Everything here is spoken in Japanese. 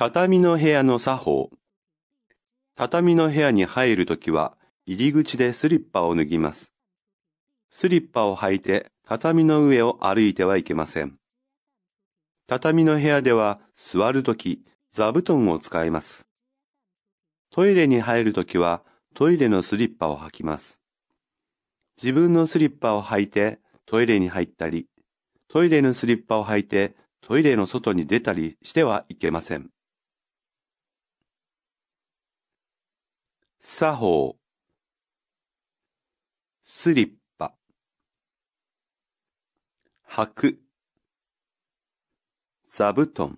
畳の部屋の作法。畳の部屋に入るときは、入り口でスリッパを脱ぎます。スリッパを履いて畳の上を歩いてはいけません。畳の部屋では座るとき、座布団を使います。トイレに入るときはトイレのスリッパを履きます。自分のスリッパを履いてトイレに入ったり、トイレのスリッパを履いてトイレの外に出たりしてはいけません。作法。スリッパ。履く。座布団。